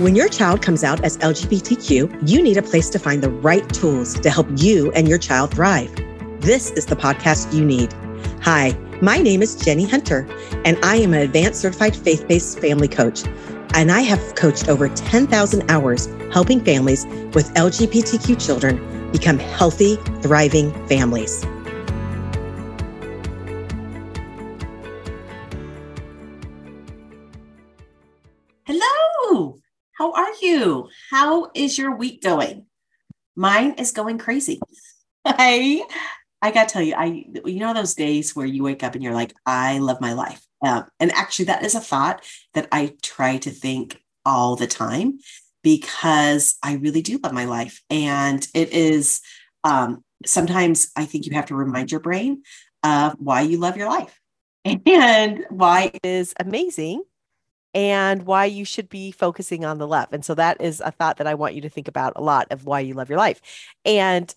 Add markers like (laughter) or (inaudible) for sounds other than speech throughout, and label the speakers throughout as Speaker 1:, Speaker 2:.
Speaker 1: When your child comes out as LGBTQ, you need a place to find the right tools to help you and your child thrive. This is the podcast you need. Hi, my name is Jenny Hunter, and I am an advanced certified faith based family coach. And I have coached over 10,000 hours helping families with LGBTQ children become healthy, thriving families.
Speaker 2: How is your week going? Mine is going crazy. (laughs) I I got to tell you, I you know those days where you wake up and you're like, I love my life. Um, and actually, that is a thought that I try to think all the time because I really do love my life, and it is um, sometimes I think you have to remind your brain of why you love your life (laughs) and why it is amazing and why you should be focusing on the love. And so that is a thought that I want you to think about a lot of why you love your life. And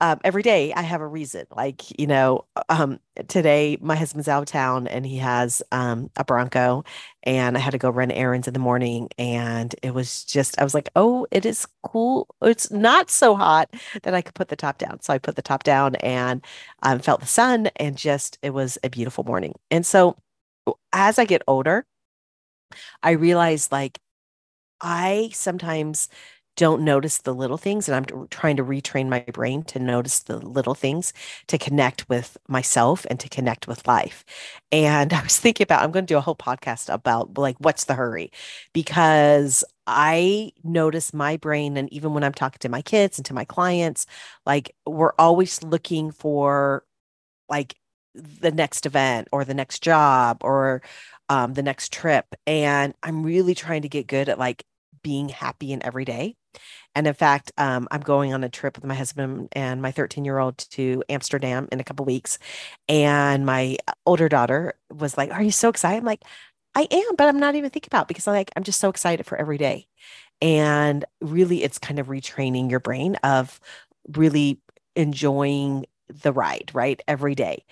Speaker 2: um, every day I have a reason. Like, you know, um, today my husband's out of town and he has um, a Bronco, and I had to go run errands in the morning. And it was just, I was like, oh, it is cool. It's not so hot that I could put the top down. So I put the top down and um, felt the sun, and just, it was a beautiful morning. And so as I get older, I realized like I sometimes don't notice the little things and i'm trying to retrain my brain to notice the little things to connect with myself and to connect with life. And (laughs) i was thinking about i'm going to do a whole podcast about like what's the hurry? Because i notice my brain and even when i'm talking to my kids and to my clients like we're always looking for like the next event or the next job or um, the next trip. And I'm really trying to get good at like being happy in every day. And in fact, um, I'm going on a trip with my husband and my 13 year old to Amsterdam in a couple weeks. And my older daughter was like, Are you so excited? I'm like, I am, but I'm not even thinking about because I'm like I'm just so excited for every day. And really it's kind of retraining your brain of really enjoying the ride, right? Every day.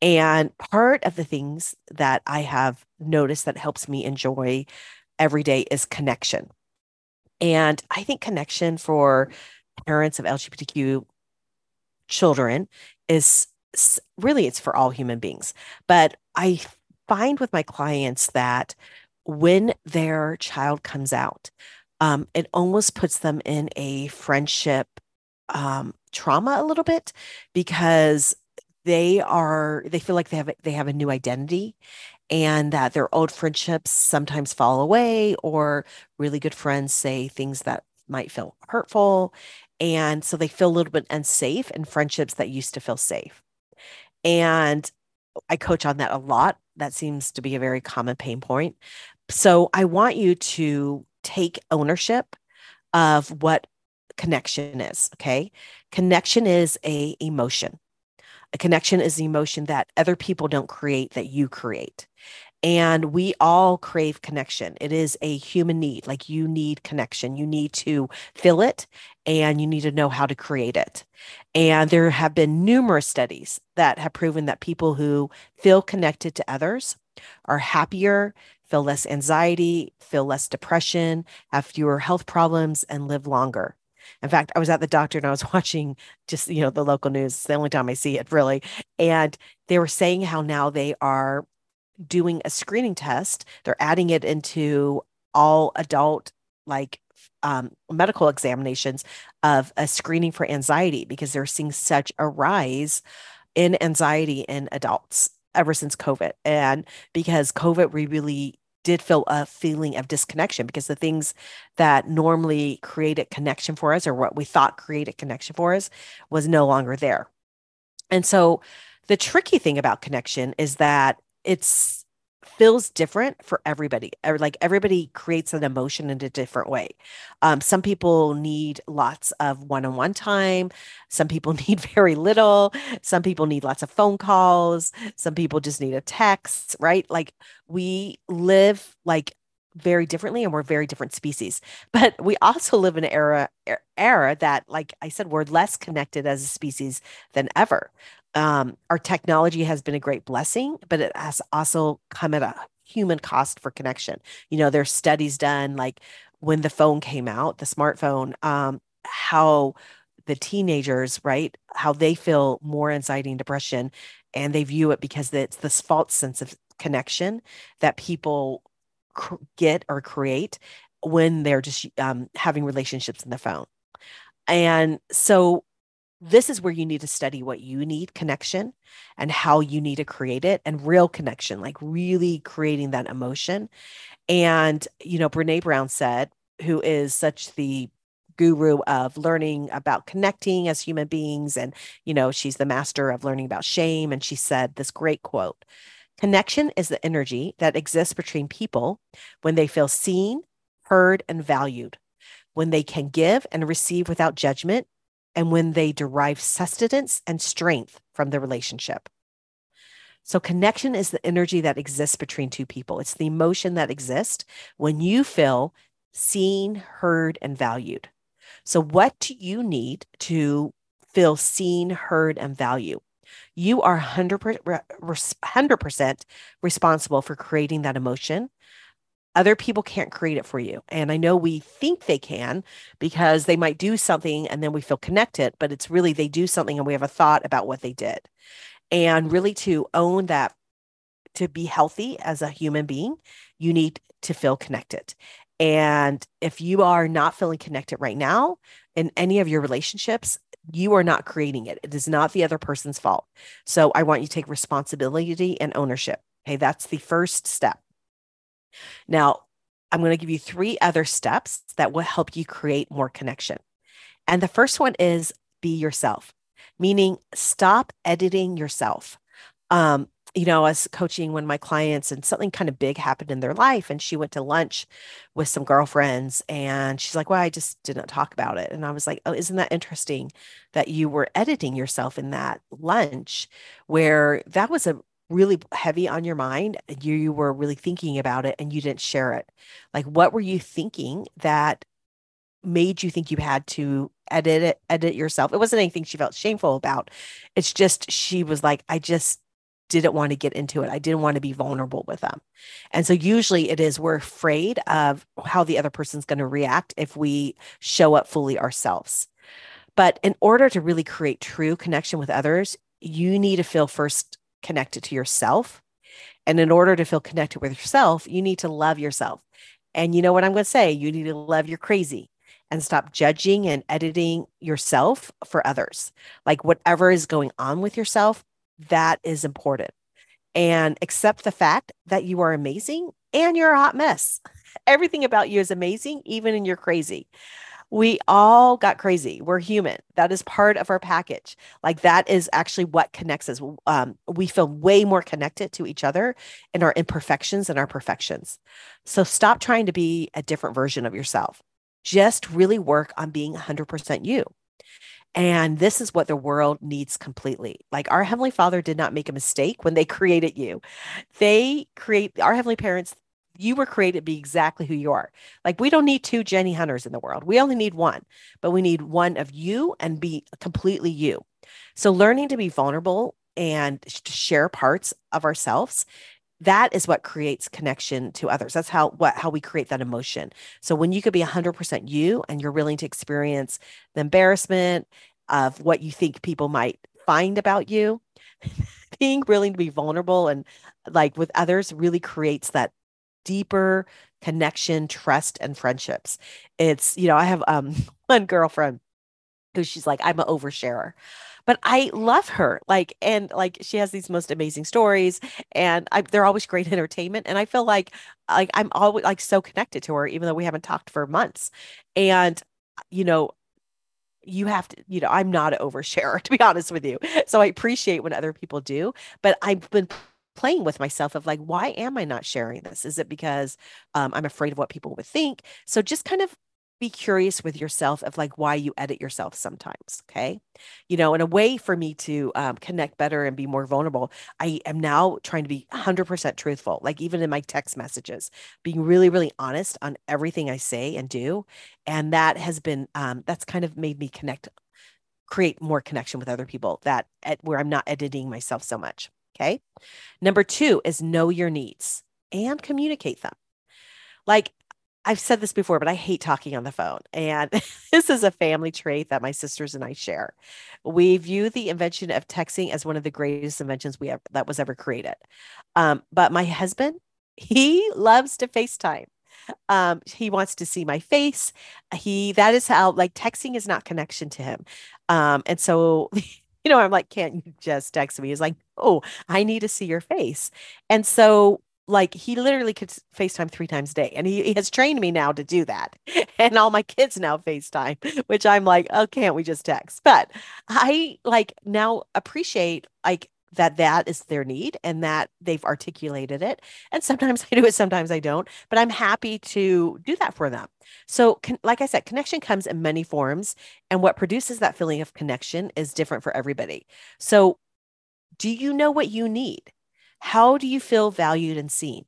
Speaker 2: And part of the things that I have noticed that helps me enjoy every day is connection. And I think connection for parents of LGBTQ children is really it's for all human beings. But I find with my clients that when their child comes out, um, it almost puts them in a friendship um, trauma a little bit because they are they feel like they have they have a new identity and that their old friendships sometimes fall away or really good friends say things that might feel hurtful. And so they feel a little bit unsafe in friendships that used to feel safe. And i coach on that a lot. That seems to be a very common pain point. So i want you to take ownership of what connection is okay? Connection is a emotion a connection is the emotion that other people don't create, that you create. And we all crave connection. It is a human need. Like you need connection. You need to feel it and you need to know how to create it. And there have been numerous studies that have proven that people who feel connected to others are happier, feel less anxiety, feel less depression, have fewer health problems, and live longer. In fact, I was at the doctor and I was (laughs) watching just, you know, the local news. It's the only time I see it really. And they were saying how now they are doing a screening test. They're adding it into all adult like um, medical examinations of a screening for anxiety because they're seeing such a rise in anxiety in adults ever since COVID. And because COVID we really did feel a feeling of disconnection because the things that normally created connection for us or what we thought created connection for us was no longer there. And so the tricky thing about connection is that it's feels different for everybody. Like everybody creates an emotion in a different way. Um, some people need lots of one on one time. Some people (laughs) need very little. Some people need lots of phone calls. Some people just need a text, right? Like we live like very differently and we're very different species (laughs) but we also live in an era era that like i said we're less connected as a species than ever um, our technology has been a great blessing, but it has also come at a human cost for connection. You know, there's studies done like
Speaker 1: when the phone came out, the smartphone, um, how the teenagers, right, how they feel more anxiety and depression, and they view it because it's this false sense of connection that people cr- get or create when they're just um, having relationships in the phone. And so this is where you need to study what you need connection and how you need to create it and real connection, like really creating that emotion. And, you know, Brené Brown said, who is such the guru of learning about connecting as human beings. And, you know, she's the master of learning about shame. And she said this great quote Connection is the energy that exists between people when they feel seen, heard, and valued, when they can give and receive without judgment, and when they derive sustenance and strength from the relationship. So, connection is the energy that exists between two people. It's the emotion that exists when you feel seen, heard, and valued. So, what do you need to feel seen, heard, and valued? You are 100%, 100% responsible for creating that emotion. Other people can't create it for you. And I know we think they can because they might do something and then we feel connected, but it's really they do something and we have a thought about what they did. And really to own that, to be healthy as a human being, you need to feel connected. And if you are not feeling connected right now in any of your relationships, you are not creating it. It is not the other person's fault. So I want you to take responsibility and ownership. Okay, that's the first step. Now, I'm going to give you three other steps that will help you create more connection. And the first one is be yourself, meaning stop editing yourself. Um, you know, I was coaching one of my clients and something kind of big happened in their life. And she went to lunch with some girlfriends and she's like, Well, I just didn't talk about it. And I was like, Oh, isn't that interesting that you were editing yourself in that lunch where that was a really heavy on your mind you, you were really thinking about it and you didn't share it like what were you thinking that made you think you had to edit it edit yourself it wasn't anything she felt shameful about it's just she was like i just didn't want to get into it. I didn't want to be vulnerable with them. And so usually it is we're afraid of how the other person's going to react if we show up fully ourselves. But in order to really create true connection with others, you need to feel first connected to yourself. And in order to feel connected with yourself, you need to love yourself. And you know what I'm going to say? You need to love your crazy and stop judging and editing yourself for others. Like whatever is going on with yourself, that is important. And accept the fact that you are amazing and you're a hot mess. (laughs) Everything about you is amazing, even in your crazy. We all got crazy. We're human. That is part of our package. Like that is actually what connects us. Um, we feel way more connected to each other in our imperfections and our perfections. So stop trying to be a different version of yourself. Just really work on being 100% you. And this is what the world needs completely. Like our Heavenly Father did not make a mistake when they created you. They create our Heavenly Parents, you were created to be exactly who you are. Like we don't need two Jenny Hunters in the world. We only need one, but we need one of you and be completely you. So learning to be vulnerable and to share parts of ourselves that is what creates connection to others that's how what how we create that emotion so when you could be 100% you and you're willing to experience the embarrassment of what you think people might find about you (laughs) being willing to be vulnerable and like with others really creates that deeper connection trust and friendships it's you know i have um (laughs) one girlfriend who she's like i'm an oversharer but I love her. Like, and like she has these most amazing stories and I, they're always great (laughs) entertainment. And I feel like, like I'm always like so connected to her, even though we haven't talked for months. And, you know, you have to, you know, I'm not an oversharer, (laughs) to be honest with you. So I appreciate when other people do, but I've been playing with myself of like, why am I not sharing this? Is it because um, I'm afraid of what people would think? So just kind of be curious with yourself of like why you edit yourself sometimes okay you know in a way for me to um, connect better and be more vulnerable i am now trying to be 100% truthful like even in my text messages being really really honest on everything i say and do and that has been um, that's kind of made me connect create more connection with other people that at where i'm not editing myself so much okay number two is know your needs and communicate them like
Speaker 3: I've said this before, but I hate talking on the phone. And (laughs) this is a family trait that my sisters and I share. We view the invention of texting as one of the greatest inventions we ever that was ever created. Um, but my husband, he loves to FaceTime. Um, he wants to see my face. He that is how like texting is not connection to him. Um, and so (laughs) you know, I'm like, can't you just text me? He's like, oh, I need to see your face. And so like he literally could FaceTime three times a day. And he, he, has trained me now to do that. (laughs) And all my kids now FaceTime, (laughs) which I'm like, oh, can't we just text? But I like now appreciate like that that is their need and that they've articulated it. And sometimes (laughs) I do it, sometimes I don't, but I'm happy to do that for them. So, con- like I said, connection comes in many forms. And what produces that feeling of connection is different for everybody. So, do you know what you need? How do you feel valued and seen?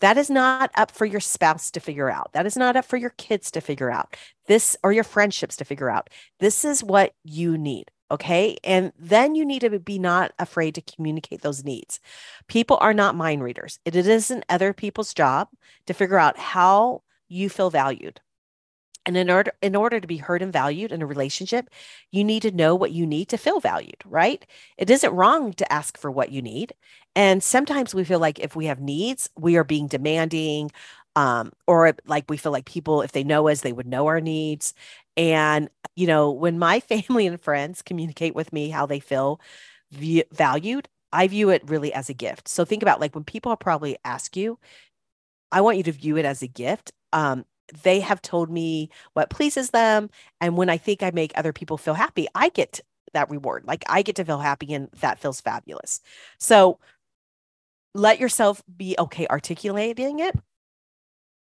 Speaker 3: That is not up for your spouse to figure out. That is not up for your kids to figure out. This or your friendships to figure out. This is what you need. Okay. And then you need to be not afraid to communicate those needs. People are not mind readers. It isn't other people's job to figure out how you feel valued. And in order in order to be heard and valued in a relationship, you need to know what you need to feel valued, right? It isn't wrong to ask for what you need. And sometimes we feel like if we have needs, we are being demanding um or like we feel like people if they know us, they would know our needs. And you know, when my (laughs) family and friends communicate with me how they feel v- valued, I view it really as a gift. So think about like when people probably ask you, I want you to view it as a gift. Um, they have told me what pleases them. And when I think I make other people feel happy, I get that reward. Like I get to feel happy and that feels fabulous. So let yourself be okay articulating it.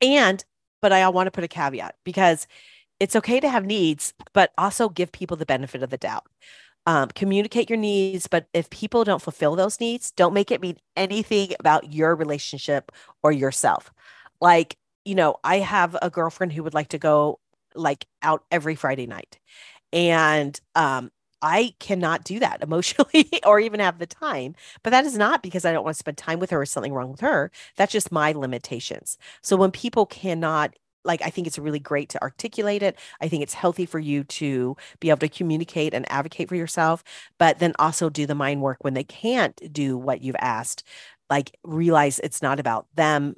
Speaker 3: And, but I want to put a caveat because it's okay to have needs, but also give people the benefit of the doubt. Um, communicate your needs, but if people don't fulfill those needs, don't make it mean anything about your relationship or yourself. Like you know, I have a girlfriend who would like to go like out every Friday night. And um, I cannot do that (laughs) emotionally or even have the time. But that is not because I don't want to spend time with her or something wrong with her. That's just my limitations. So when people cannot, like, I think it's really great to articulate it. I think it's healthy for you to be able to communicate and advocate for yourself, but then also do the mind work when they can't do what you've asked. Like, realize it's not about them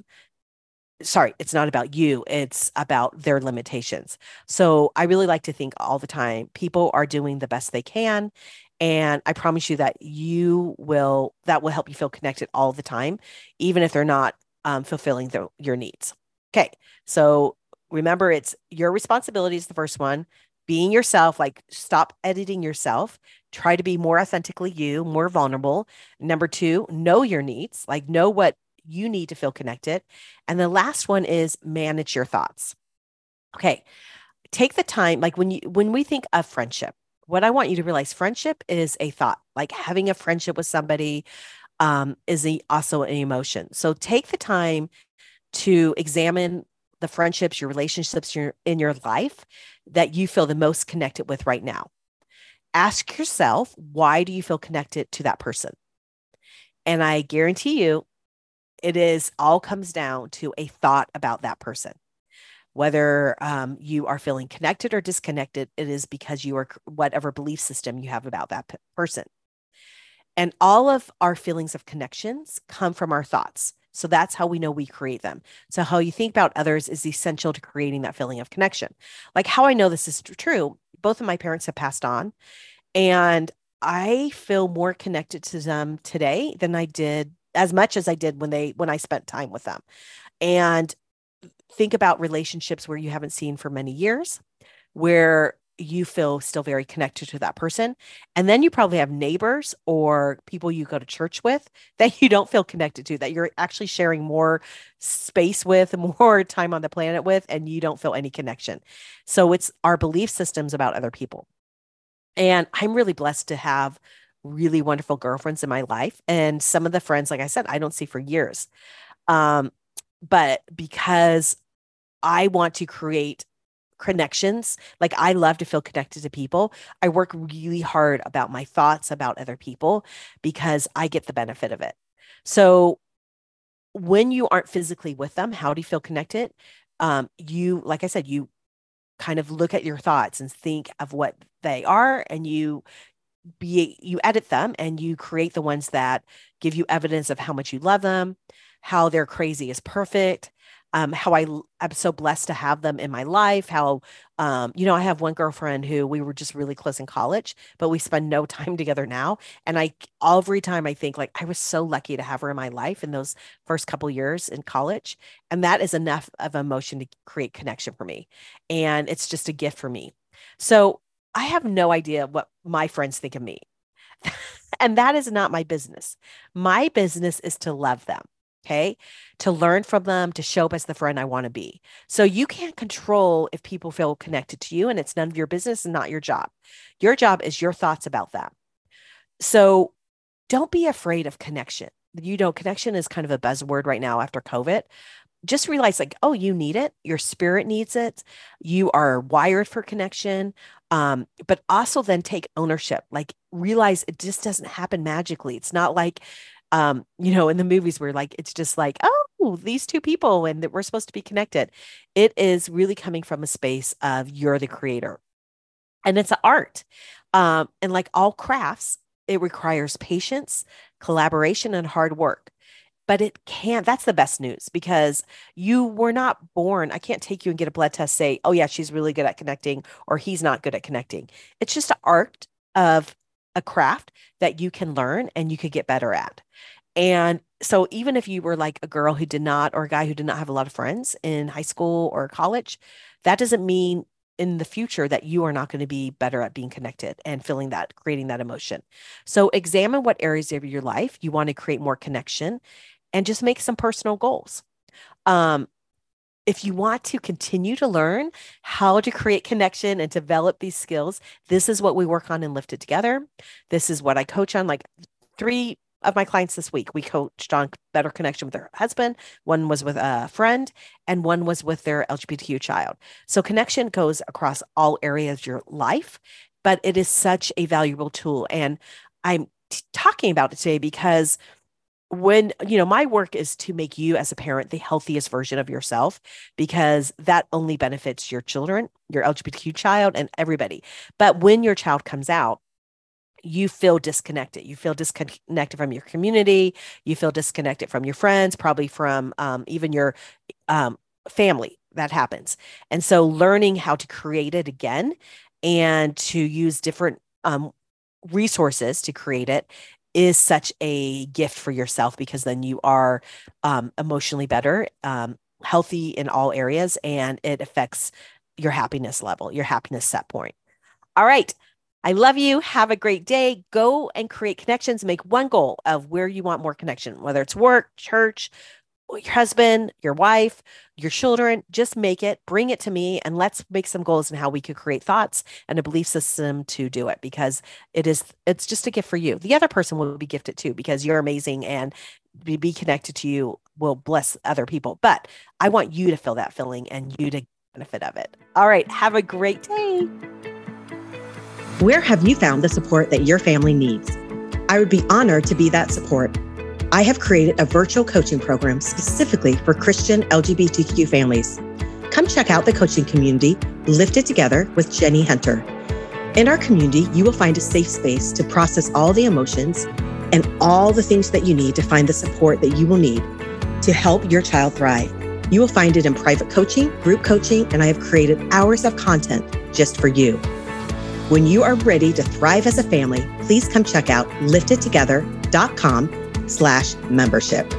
Speaker 3: sorry, it's not about you, it's about their limitations. So I really like to think all the time people are doing the best they can. And I promise you that you will, that will help you feel connected all the time, even if they're not um, fulfilling your needs. Okay. So remember, it's your responsibility is the first one. Being yourself, like stop editing yourself. Try to be more authentically you, more vulnerable. Number two, know your needs, like know what you need to feel connected. And the last one is manage your thoughts. Okay. Take the time like when you when we think of friendship, what I want you to realize friendship is a thought. Like having a friendship with somebody um, is a, also an emotion. So take the time to examine the friendships, your relationships in your life that you feel the most connected with right now. Ask yourself, why do you feel connected to that person? And I guarantee you, it is all comes down to a thought about that person whether um, you are feeling connected or disconnected it is because you are whatever belief system you have about that person and all of our feelings of connections come from our thoughts so that's how we know we create them so how you think about others is essential to creating that feeling of connection like how i know this is true both of my parents have passed on and i feel more connected to them today than i did as much as I did when they when I spent time with them. And think about relationships where you haven't seen for many years, where you feel still very connected to that person. And then you probably have neighbors or people you go to church with (laughs) that you don't feel connected to, that you're actually sharing more space with, (laughs) more time on the planet with, and you don't feel any connection. So it's our belief systems about other people. And I'm really blessed to have really wonderful girlfriends in my life. And some of the friends, like I said, I don't see for years. Um, but because I want to create connections, like I love to feel connected to people, I work really hard about my thoughts about other people because I get the benefit of it. So when you aren't physically with them, how do you feel connected? um, you, like I said, you kind of look at your thoughts and think of what they are and you be you edit them and you create the ones that give you evidence of how much you love them how their crazy is perfect um, how I I'm so blessed to have them in my life. How, um, you know, I have one girlfriend who we were just really close in college, but we spend no (laughs) time together now. And I, every time I think like I was so lucky to have her in my life in those first couple years in college. And that is enough of emotion to create connection for me. And it's just a gift for me. So I have no idea what my friends think of me. (laughs) and that is not my business. My business is to love them. Okay. To learn from them, to show up as the friend I want to be. So you can't control if people feel connected to you, and it's none of your business and not your job. Your job is your thoughts about them. So don't be afraid of connection. You know, connection is kind of a buzzword right now after COVID. Just realize, like, oh, you need it. Your spirit needs it. You are wired for connection. Um, but also then take ownership. Like, realize it just doesn't happen magically. It's not like um, you know, in the movies where like it's just like, oh, these two people and that we're supposed to be connected. It is really coming from a space of you're the creator. And it's an art. Um, and like all crafts, it requires patience, collaboration, and hard work. But it can't, that's the best news because you were not born. I can't take you and get a blood test, say, oh, yeah, she's really good at connecting or he's not good at connecting. It's just an art of a craft that you can learn and you could get better at. And so even if you were like a girl who did not or a guy who did not have a lot of friends in high school or college, that doesn't mean in the future that you are not going to be better at being connected and feeling that creating that emotion. So examine what areas of your life you want to create more connection and just make some personal goals. Um, if you want to continue to learn how to create connection and develop these skills, this is what we work on and Lifted Together. This is what I coach on. Like three of my clients this week, we coached on better connection with their husband. One was with a friend, and one was with their LGBTQ child. So connection goes across all areas of your life, but it is such a valuable tool. And I'm t- talking about it today because when you know my work is to make you as a parent the healthiest version of yourself because that only benefits your children your lgbtq child and everybody. But when your child comes out you feel disconnected. You feel disconnected from your community. You feel disconnected from your friends probably from um, even your um, family that happens. And so learning how to create it again and to use different um, resources to create it is such a gift for yourself because then you are um, emotionally better, um, healthy in all areas, and it affects your happiness level, your happiness set point. All right. I love you. Have a great day. Go and create connections. Make one goal of where you want more connection, whether it's work, church, your husband, your wife, your children, just make it, bring it to me, and let's make some goals and how we could create thoughts and a belief system to do it because it is, it's just a gift for you. The other person will be gifted too because you're amazing and be, be connected to you will bless other people. But I want you to feel that feeling and you to benefit of it. All right. Have a great day.
Speaker 1: Where have you found the support that your family needs? I would be honored to be that support I have created a virtual coaching program specifically for Christian LGBTQ families. Come check out the coaching community, Lifted Together with Jenny Hunter. In our community, you will find a safe space to process all the emotions and all the things that you need to find the support that you will need to help your child thrive. You will find it in private coaching, group coaching, and I have created hours of content just for you. When you are ready to thrive as a family, please come check out liftedtogether.com slash membership.